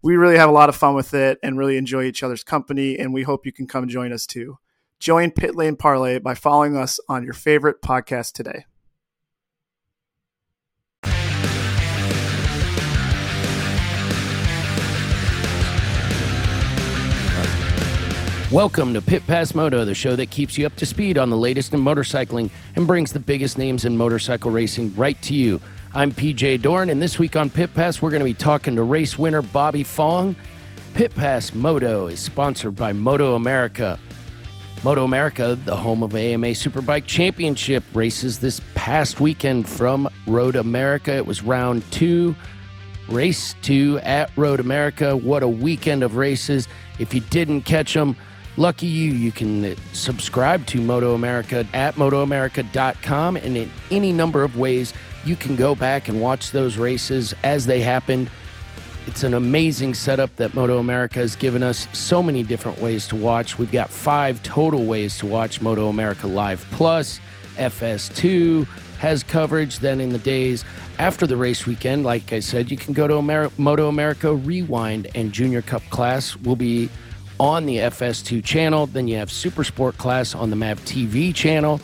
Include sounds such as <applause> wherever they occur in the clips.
we really have a lot of fun with it and really enjoy each other's company. And we hope you can come join us too. Join Pit Lane Parlay by following us on your favorite podcast today. Welcome to Pit Pass Moto, the show that keeps you up to speed on the latest in motorcycling and brings the biggest names in motorcycle racing right to you. I'm PJ Dorn, and this week on Pit Pass, we're going to be talking to race winner Bobby Fong. Pit Pass Moto is sponsored by Moto America. Moto America, the home of AMA Superbike Championship races this past weekend from Road America. It was round two, race two at Road America. What a weekend of races. If you didn't catch them, lucky you. You can uh, subscribe to Moto America at motoamerica.com and in any number of ways you can go back and watch those races as they happened. It's an amazing setup that Moto America has given us so many different ways to watch. We've got five total ways to watch Moto America Live Plus. FS2 has coverage. Then in the days after the race weekend, like I said, you can go to Moto America Rewind and Junior Cup class will be on the FS2 channel. Then you have Super Sport class on the MAV TV channel.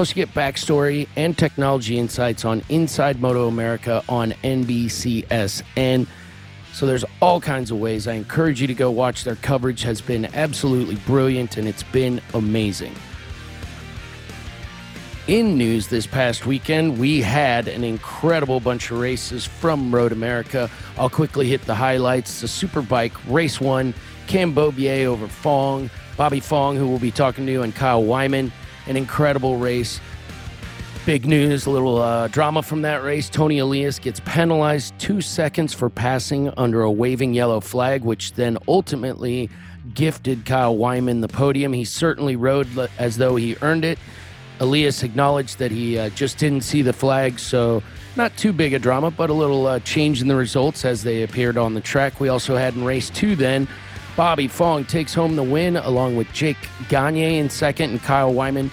Plus, you get backstory and technology insights on Inside Moto America on NBCSN. So there's all kinds of ways. I encourage you to go watch their coverage has been absolutely brilliant and it's been amazing. In news this past weekend, we had an incredible bunch of races from Road America. I'll quickly hit the highlights. The Superbike Race 1, Cam Beaubier over Fong, Bobby Fong, who we'll be talking to, and Kyle Wyman an incredible race. Big news, a little uh, drama from that race. Toni Elias gets penalized two seconds for passing under a waving yellow flag, which then ultimately gifted Kyle Wyman the podium. He certainly rode as though he earned it. Elias acknowledged that he uh, just didn't see the flag, so not too big a drama, but a little uh, change in the results as they appeared on the track. We also had in race two then Bobby Fong takes home the win along with Jake Gagne in second and Kyle Wyman.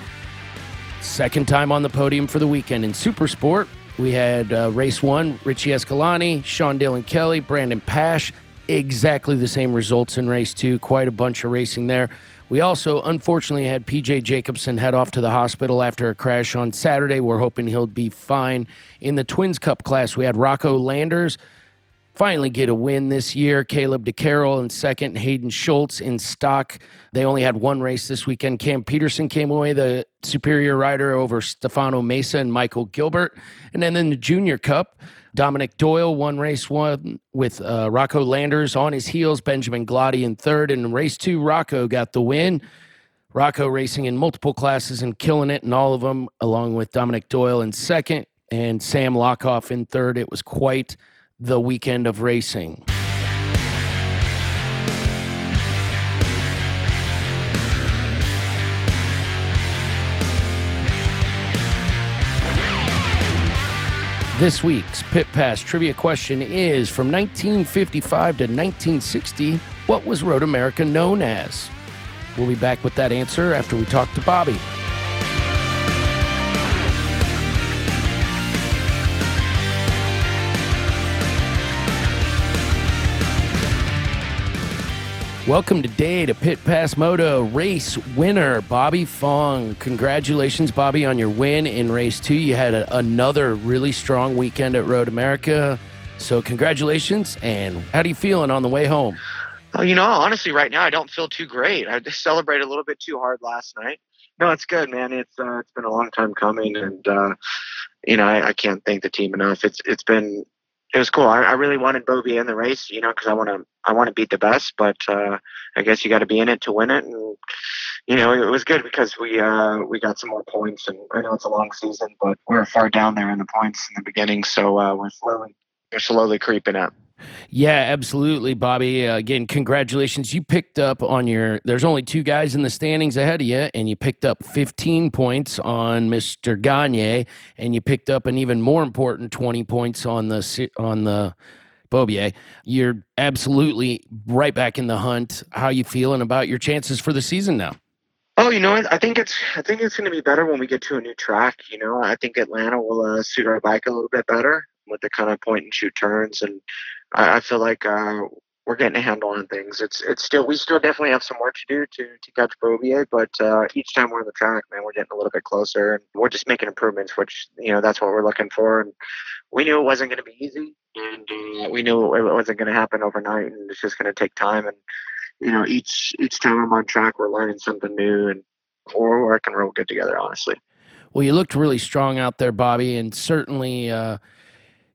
Second time on the podium for the weekend in Super Sport. We had uh, race one, Richie Escalante, Sean Dylan Kelly, Brandon Paasch. Exactly the same results in race two. Quite a bunch of racing there. We also, unfortunately, had PJ Jacobsen head off to the hospital after a crash on Saturday. We're hoping he'll be fine. In the Twins Cup class, we had Rocco Landers finally get a win this year. Kaleb De Keyrel in second, Hayden Schultz in stock. They only had one race this weekend. Cam Petersen came away the superior rider over Stefano Mesa and Michael Gilbert. And then in the Junior Cup, Dominic Doyle won race one with uh, Rocco Landers on his heels, Benjamin Gloddy in third. And in race two, Rocco got the win. Rocco racing in multiple classes and killing it in all of them, along with Dominic Doyle in second and Sam Lochoff in third. It was quite the weekend of racing. This week's Pit Pass trivia question is from 1955 to 1960, what was Road America known as? We'll be back with that answer after we talk to Bobby. Welcome today to Pit Pass Moto race winner, Bobby Fong. Congratulations, Bobby, on your win in race two. You had a, another really strong weekend at Road America. So, congratulations. And how do you feeling on the way home? You know, honestly, right now I don't feel too great. I just celebrated a little bit too hard last night. No, it's good, man. It's uh, it's been a long time coming, and uh, you know, I, I can't thank the team enough. It's it's been it was cool. I, I really wanted Beaubier in the race, you know, because I want to I want to beat the best, but uh, I guess you got to be in it to win it, and you know, it was good because we uh, we got some more points, and I know it's a long season, but we're far down there in the points in the beginning, so uh, we're slowly we're slowly creeping up. Yeah, absolutely, Bobby. Uh, again, congratulations. You picked up on your. There's only two guys in the standings ahead of you, and you picked up 15 points on Mr. Gagne, and you picked up an even more important 20 points on the on the Beaubier. You're absolutely right back in the hunt. How you feeling about your chances for the season now? Oh, you know, what? I think it's I think it's going to be better when we get to a new track. You know, I think Atlanta will uh, suit our bike a little bit better with the kind of point and shoot turns and I, I feel like uh, we're getting a handle on things. It's it's still we still definitely have some work to do to to catch Beaubier, but uh, each time we're on the track, man, we're getting a little bit closer, and we're just making improvements. Which you know that's what we're looking for, and we knew it wasn't going to be easy, and uh, we knew it wasn't going to happen overnight, and it's just going to take time. And you know, each each time I'm on track, we're learning something new, and we're working real good together, honestly. Well, you looked really strong out there, Bobby, and certainly. Uh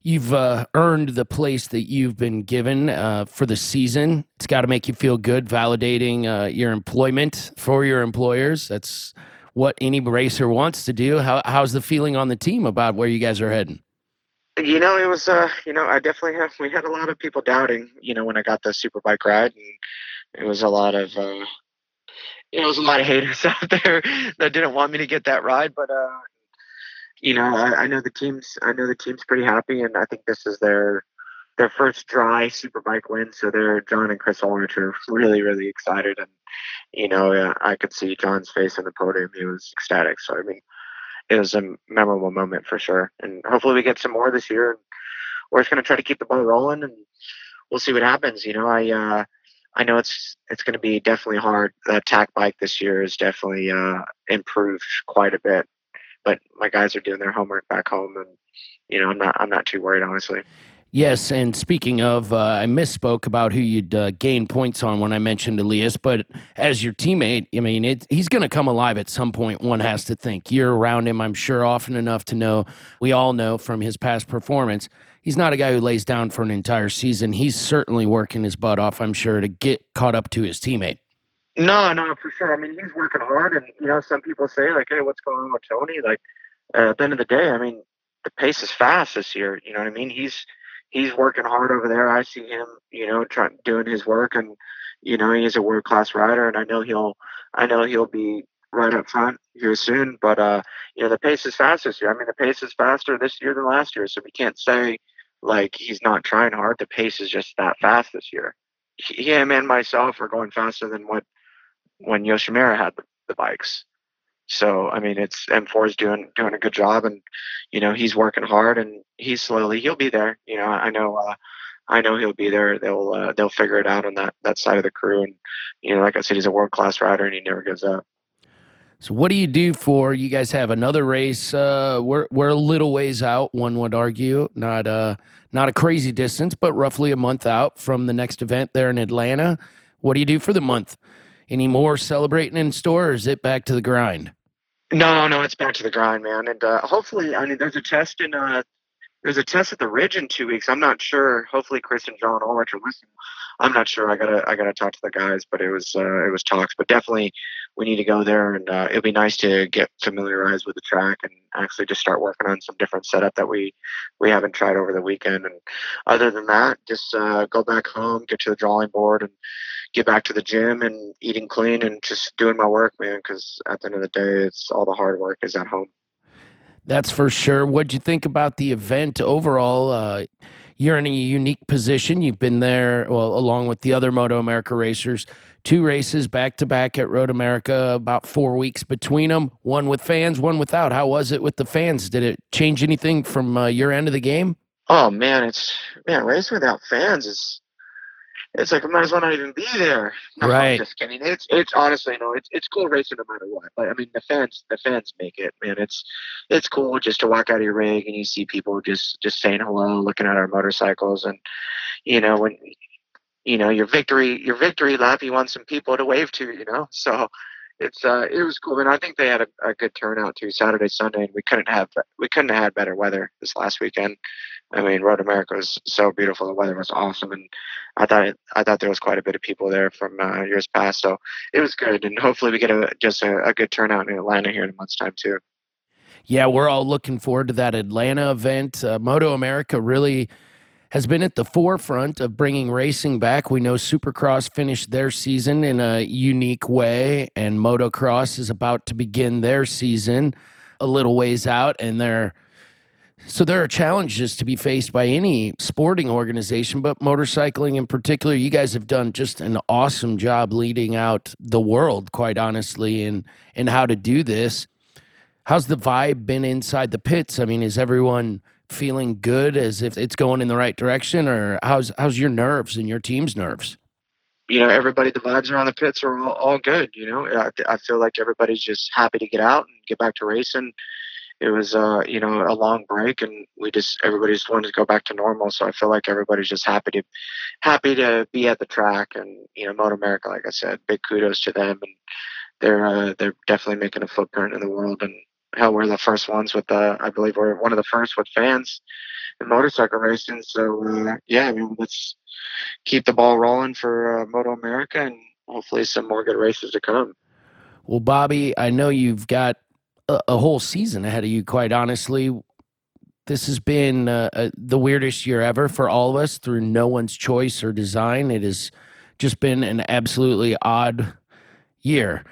You've uh, earned the place that you've been given uh, for the season. It's got to make you feel good, validating uh, your employment for your employers. That's what any racer wants to do. How, how's the feeling on the team about where you guys are heading? You know, it was, uh, you know, I definitely have, we had a lot of people doubting, you know, when I got the superbike ride. And it was a lot of, uh, was a lot of haters <laughs> out there that didn't want me to get that ride. But, uh, you know, I, I, know the team's I know the team's pretty happy, and I think this is their their first dry superbike win. So they're John and Chris Ulrich are really really excited, and you know, yeah, I could see John's face on the podium. He was ecstatic. So I mean, it was a memorable moment for sure, and hopefully we get some more this year. We're just gonna try to keep the ball rolling, and we'll see what happens. You know, I. uh I know it's it's going to be definitely hard. The attack bike this year is definitely uh, improved quite a bit but my guys are doing their homework back home, and you know I'm not I'm not too worried honestly. Yes, and speaking of, uh, I misspoke about who you'd uh, gain points on when I mentioned Elias, but as your teammate, I mean, it, he's going to come alive at some point. One has to think. You're around him, I'm sure, often enough to know. We all know from his past performance, he's not a guy who lays down for an entire season. He's certainly working his butt off, I'm sure, to get caught up to his teammate. No, no, for sure. I mean, he's working hard, and you know, some people say like, "Hey, what's going on with Toni?" Like, uh, at the end of the day, I mean, the pace is fast this year. You know what I mean? He's he's working hard over there. I see him, you know, trying doing his work, and you know, he's a world class rider, and I know he'll, I know he'll be right up front here soon. But uh, you know, the pace is fast this year. I mean, the pace is faster this year than last year, so we can't say like he's not trying hard. The pace is just that fast this year. Him and myself are going faster than what when Yoshimura had the, the bikes. So I mean, it's M4 is doing doing a good job, and you know he's working hard, and he's slowly he'll be there. You know, I know uh, I know he'll be there. They'll uh, they'll figure it out on that that side of the crew, and you know, like I said, he's a world class rider, and he never gives up. So what do you do for you guys have another race? Uh, we're we're a little ways out. One would argue, not uh not a crazy distance, but roughly a month out from the next event there in Atlanta. What do you do for the month? Any more celebrating in store, or is it back to the grind? No, no, it's back to the grind, man. And uh, hopefully, I mean, there's a test in uh, there's a test at the Ridge in two weeks. I'm not sure. Hopefully, Chris and John Ulrich are listening. I'm not sure. I gotta I gotta talk to the guys, but it was uh, it was talks. But definitely, we need to go there, and uh, it'd be nice to get familiarized with the track and actually just start working on some different setup that we we haven't tried over the weekend. And other than that, just uh, go back home, get to the drawing board, and get back to the gym and eating clean and just doing my work, man. Because at the end of the day, it's all the hard work is at home. That's for sure. What'd you think about the event overall? Uh, you're in a unique position. You've been there, well, along with the other Moto America racers, two races back to back at Road America, about four weeks between them, one with fans, one without. How was it with the fans? Did it change anything from uh, your end of the game? Oh man, it's man, race without fans is it's like I might as well not even be there. No, right. I'm just kidding. It's it's honestly no, it's it's cool racing no matter what. But I mean the fans the fans make it, man. It's it's cool just to walk out of your rig and you see people just just saying hello, looking at our motorcycles and you know, when you know, your victory your victory lap, you want some people to wave to, you know. So it's uh it was cool and I think they had a, a good turnout too Saturday, Sunday and we couldn't have we couldn't have had better weather this last weekend. I mean, Road America was so beautiful. The weather was awesome, and I thought it, I thought there was quite a bit of people there from uh, years past. So it was good, and hopefully we get a just a, a good turnout in Atlanta here in a month's time too. Yeah, we're all looking forward to that Atlanta event. Uh, Moto America really has been at the forefront of bringing racing back. We know Supercross finished their season in a unique way, and Motocross is about to begin their season a little ways out, and they're so there are challenges to be faced by any sporting organization, but motorcycling in particular, you guys have done just an awesome job leading out the world, quite honestly, in in how to do this. How's the vibe been inside the pits? I mean, is everyone feeling good as if it's going in the right direction, or how's how's your nerves and your team's nerves? You know, everybody, the vibes around the pits are all, all good. You know, I, I feel like everybody's just happy to get out and get back to racing it was uh you know a long break and we just everybody just wanted to go back to normal so i feel like everybody's just happy to happy to be at the track and you know moto america like i said big kudos to them and they're uh, they're definitely making a footprint in the world and hell we're the first ones with uh i believe we're one of the first with fans in motorcycle racing so uh, yeah i mean let's keep the ball rolling for uh, moto america and hopefully some more good races to come well bobby i know you've got a, a whole season ahead of you. Quite honestly, this has been uh, uh, the weirdest year ever for all of us through no one's choice or design. It has just been an absolutely odd year.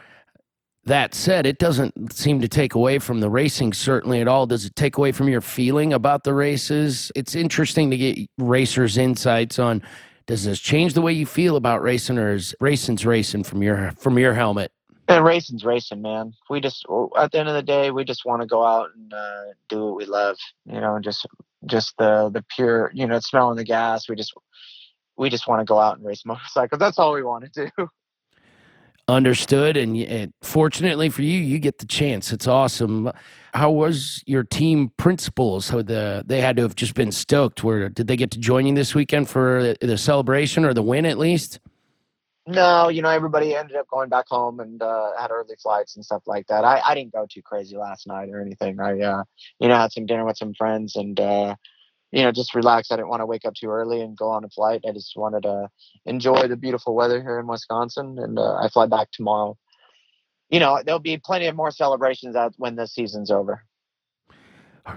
That said, it doesn't seem to take away from the racing, certainly at all. Does it take away from your feeling about the races? It's interesting to get racers' insights on does this change the way you feel about racing or is racing's racing from your from your helmet? And racing's racing, man. We just at the end of the day, we just want to go out and uh, do what we love. You know, just just the the pure, you know, smelling the gas. We just we just want to go out and race motorcycles. That's all we want to do. <laughs> Understood, and, fortunately for you, you get the chance. It's awesome. How was your team principals? How the they had to have just been stoked. Where did they get to join you this weekend for the celebration or the win at least? No, you know, everybody ended up going back home and uh, had early flights and stuff like that. I, I didn't go too crazy last night or anything. I, uh, you know, had some dinner with some friends and, uh, you know, just relax. I didn't want to wake up too early and go on a flight. I just wanted to enjoy the beautiful weather here in Wisconsin. And uh, I fly back tomorrow. You know, there'll be plenty of more celebrations out when the season's over.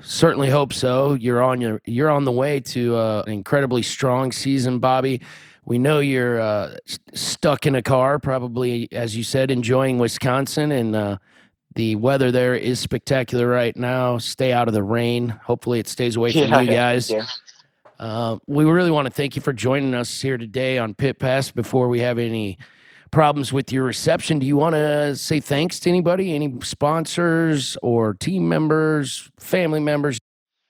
Certainly hope so. You're on your you're on the way to uh, an incredibly strong season, Bobby. We know you're uh, stuck in a car, probably, as you said, enjoying Wisconsin, and uh, the weather there is spectacular right now. Stay out of the rain. Hopefully, it stays away from yeah, you <laughs> guys. Yeah. Uh, we really want to thank you for joining us here today on Pit Pass. Before we have any problems with your reception, do you want to say thanks to anybody, any sponsors or team members, family members?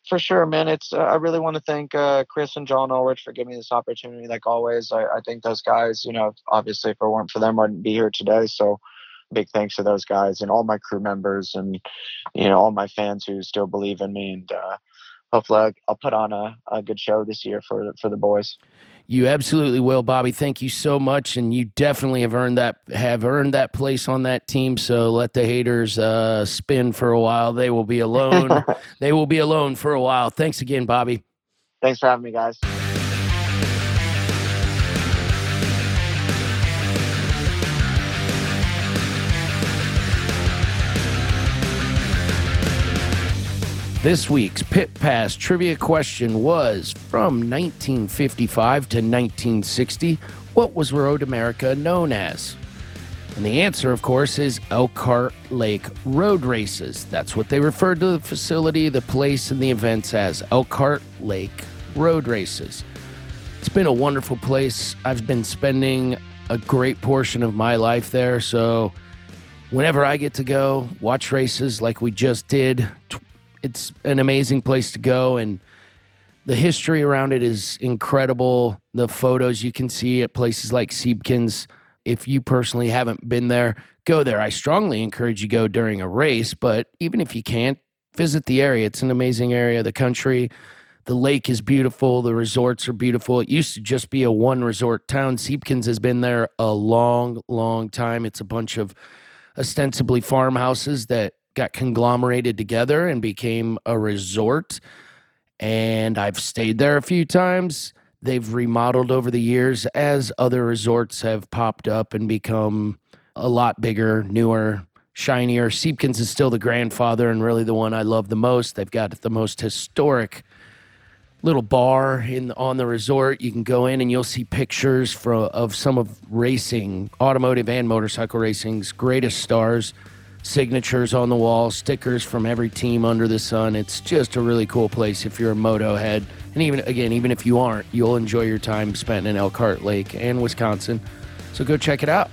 for sure, man. It's uh, I really want to thank uh, Chris and John Ulrich for giving me this opportunity. Like always, I, I think those guys, you know, obviously if it weren't for them, I wouldn't be here today. So big thanks to those guys and all my crew members and you know all my fans who still believe in me. And uh, hopefully, I'll put on a, a good show this year for for the boys. You absolutely will, Bobby. Thank you so much, and you definitely have earned that have earned that place on that team. So let the haters uh, spin for a while. They will be alone. <laughs> they will be alone for a while. Thanks again, Bobby. Thanks for having me, guys. This week's Pit Pass trivia question was from 1955 to 1960, what was Road America known as? And the answer, of course, is Elkhart Lake Road Races. That's what they referred to the facility, the place, and the events as Elkhart Lake Road Races. It's been a wonderful place. I've been spending a great portion of my life there. So, whenever I get to go watch races like we just did it's an amazing place to go. And The history around it is incredible. The photos you can see at places like Siebkens. If you personally haven't been there, go there. I strongly encourage you go during a race, but even if you can't, visit the area. It's an amazing area of the country. The lake is beautiful. The resorts are beautiful. It used to just be a one resort town. Siebkens has been there a long, long time. It's a bunch of ostensibly farmhouses that got conglomerated together and became a resort. And I've stayed there a few times. They've remodeled over the years as other resorts have popped up and become a lot bigger, newer, shinier. Siebkens is still the grandfather and really the one I love the most. They've got the most historic little bar in on the resort. You can go in and you'll see pictures for, of some of racing, automotive and motorcycle racing's greatest stars. Signatures on the wall, stickers from every team under the sun. It's just a really cool place if you're a moto head. And even again, even if you aren't, you'll enjoy your time spent in Elkhart Lake and Wisconsin. So go check it out.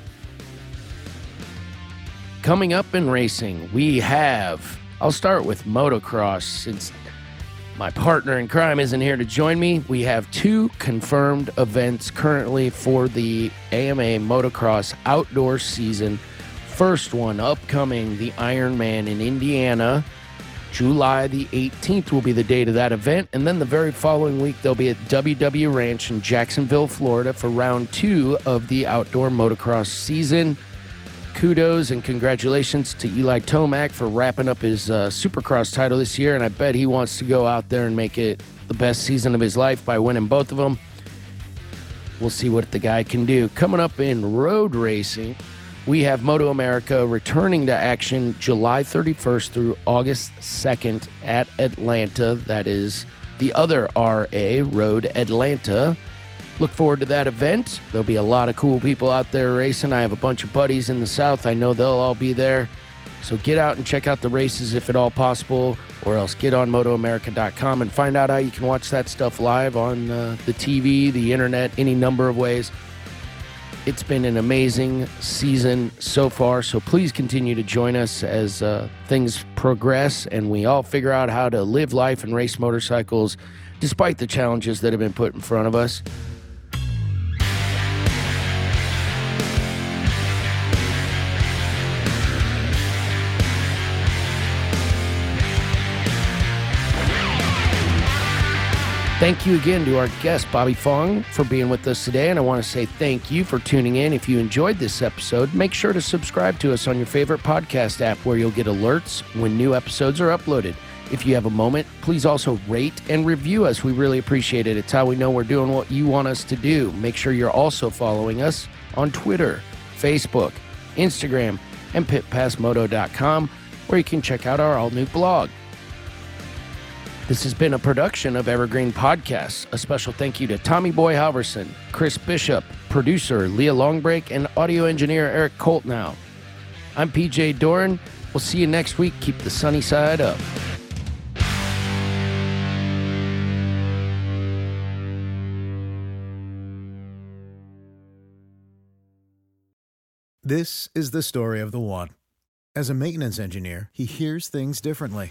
Coming up in racing, we have. I'll start with motocross since my partner in crime isn't here to join me. We have two confirmed events currently for the AMA motocross outdoor season. First one upcoming, the Ironman in Indiana. July the 18th will be the date of that event. And then the very following week, they'll be at WW Ranch in Jacksonville, Florida for round two of the outdoor motocross season kudos and congratulations to Eli Tomac for wrapping up his uh, Supercross title this year. And I bet he wants to go out there and make it the best season of his life by winning both of them. We'll see what the guy can do. Coming up in road racing, we have Moto America returning to action July 31st through August 2nd at Atlanta. That is the other RA Road Atlanta. Look forward to that event. There'll be a lot of cool people out there racing. I have a bunch of buddies in the South. I know they'll all be there. So get out and check out the races if at all possible, or else get on MotoAmerica.com and find out how you can watch that stuff live on uh, the TV, the internet, any number of ways. It's been an amazing season so far, so please continue to join us as uh, things progress and we all figure out how to live life and race motorcycles despite the challenges that have been put in front of us. Thank you again to our guest, Bobby Fong, for being with us today. And I want to say thank you for tuning in. If you enjoyed this episode, make sure to subscribe to us on your favorite podcast app where you'll get alerts when new episodes are uploaded. If you have a moment, please also rate and review us. We really appreciate it. It's how we know we're doing what you want us to do. Make sure you're also following us on Twitter, Facebook, Instagram, and pitpassmoto.com, where you can check out our all new blog. This has been a production of Evergreen Podcasts. A special thank you to Tommy Boy Halverson, Chris Bishop, producer Leah Longbreak, and audio engineer Eric Coltnow. I'm PJ Doran. We'll see you next week. Keep the sunny side up. This is the story of the one. As a maintenance engineer, he hears things differently.